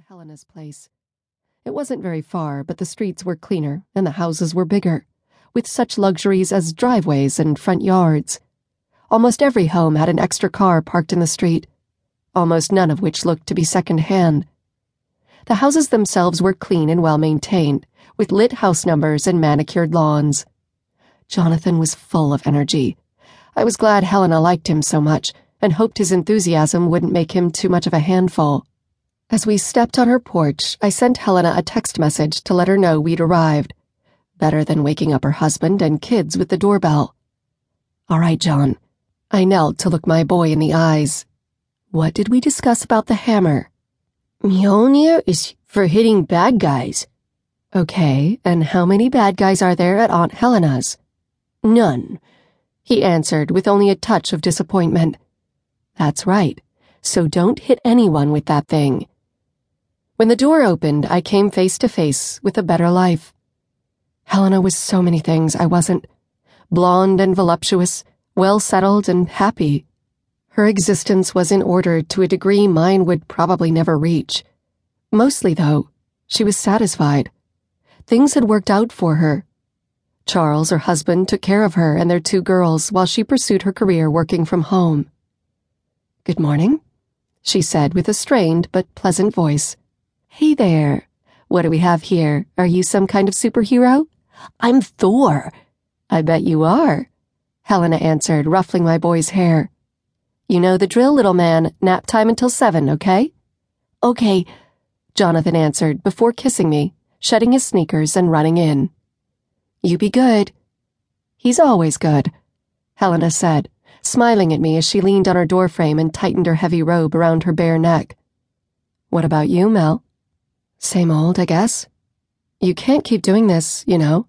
to Helena's place. It wasn't very far, but the streets were cleaner and the houses were bigger, with such luxuries as driveways and front yards. Almost every home had an extra car parked in the street, almost none of which looked to be second hand. The houses themselves were clean and well maintained, with lit house numbers and manicured lawns. Jonathan was full of energy. I was glad Helena liked him so much and hoped his enthusiasm wouldn't make him too much of a handful. As we stepped on her porch, I sent Helena a text message to let her know we'd arrived. Better than waking up her husband and kids with the doorbell. All right, John. I knelt to look my boy in the eyes. What did we discuss about the hammer? Mjolnir is for hitting bad guys. Okay, and how many bad guys are there at Aunt Helena's? None, he answered with only a touch of disappointment. That's right, so don't hit anyone with that thing. When the door opened, I came face to face with a better life. Helena was so many things I wasn't blonde and voluptuous, well settled and happy. Her existence was in order to a degree mine would probably never reach. Mostly, though, she was satisfied. Things had worked out for her. Charles, her husband, took care of her and their two girls while she pursued her career working from home. Good morning, she said with a strained but pleasant voice. Hey there. What do we have here? Are you some kind of superhero? I'm Thor. I bet you are, Helena answered, ruffling my boy's hair. You know the drill, little man. Nap time until seven, okay? Okay, Jonathan answered before kissing me, shedding his sneakers and running in. You be good. He's always good, Helena said, smiling at me as she leaned on her doorframe and tightened her heavy robe around her bare neck. What about you, Mel? Same old, I guess. You can't keep doing this, you know.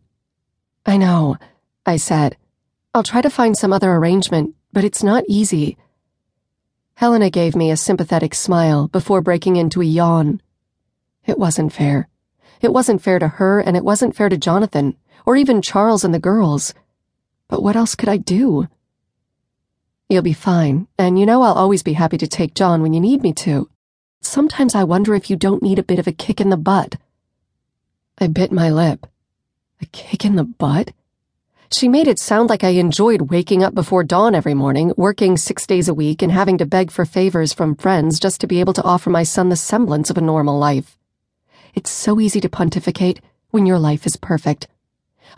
I know, I said. I'll try to find some other arrangement, but it's not easy. Helena gave me a sympathetic smile before breaking into a yawn. It wasn't fair. It wasn't fair to her, and it wasn't fair to Jonathan, or even Charles and the girls. But what else could I do? You'll be fine, and you know I'll always be happy to take John when you need me to. Sometimes I wonder if you don't need a bit of a kick in the butt. I bit my lip. A kick in the butt? She made it sound like I enjoyed waking up before dawn every morning, working six days a week, and having to beg for favors from friends just to be able to offer my son the semblance of a normal life. It's so easy to pontificate when your life is perfect.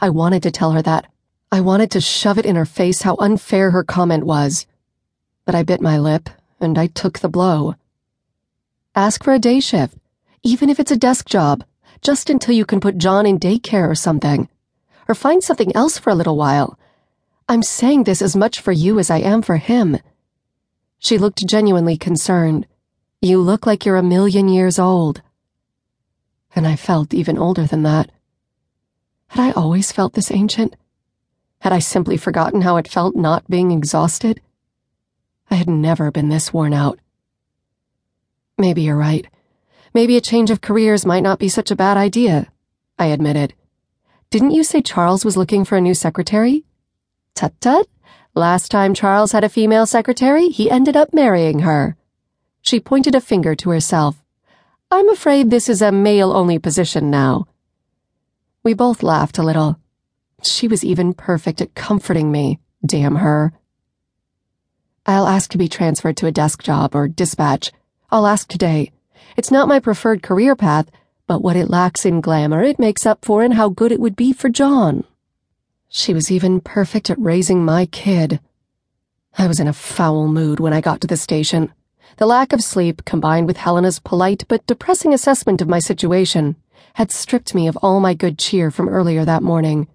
I wanted to tell her that. I wanted to shove it in her face how unfair her comment was. But I bit my lip, and I took the blow. Ask for a day shift, even if it's a desk job, just until you can put John in daycare or something. Or find something else for a little while. I'm saying this as much for you as I am for him. She looked genuinely concerned. You look like you're a million years old. And I felt even older than that. Had I always felt this ancient? Had I simply forgotten how it felt not being exhausted? I had never been this worn out. Maybe you're right. Maybe a change of careers might not be such a bad idea, I admitted. Didn't you say Charles was looking for a new secretary? Tut tut. Last time Charles had a female secretary, he ended up marrying her. She pointed a finger to herself. I'm afraid this is a male only position now. We both laughed a little. She was even perfect at comforting me, damn her. I'll ask to be transferred to a desk job or dispatch. I'll ask today. It's not my preferred career path, but what it lacks in glamour it makes up for in how good it would be for John. She was even perfect at raising my kid. I was in a foul mood when I got to the station. The lack of sleep, combined with Helena's polite but depressing assessment of my situation, had stripped me of all my good cheer from earlier that morning.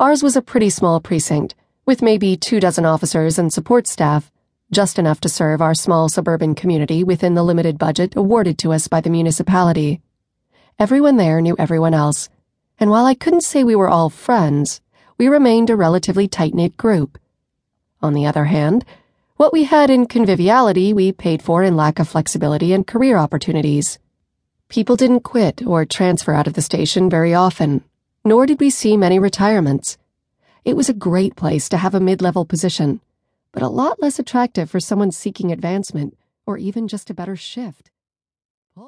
Ours was a pretty small precinct, with maybe two dozen officers and support staff, just enough to serve our small suburban community within the limited budget awarded to us by the municipality. Everyone there knew everyone else, and while I couldn't say we were all friends, we remained a relatively tight knit group. On the other hand, what we had in conviviality we paid for in lack of flexibility and career opportunities. People didn't quit or transfer out of the station very often, nor did we see many retirements. It was a great place to have a mid level position but a lot less attractive for someone seeking advancement or even just a better shift.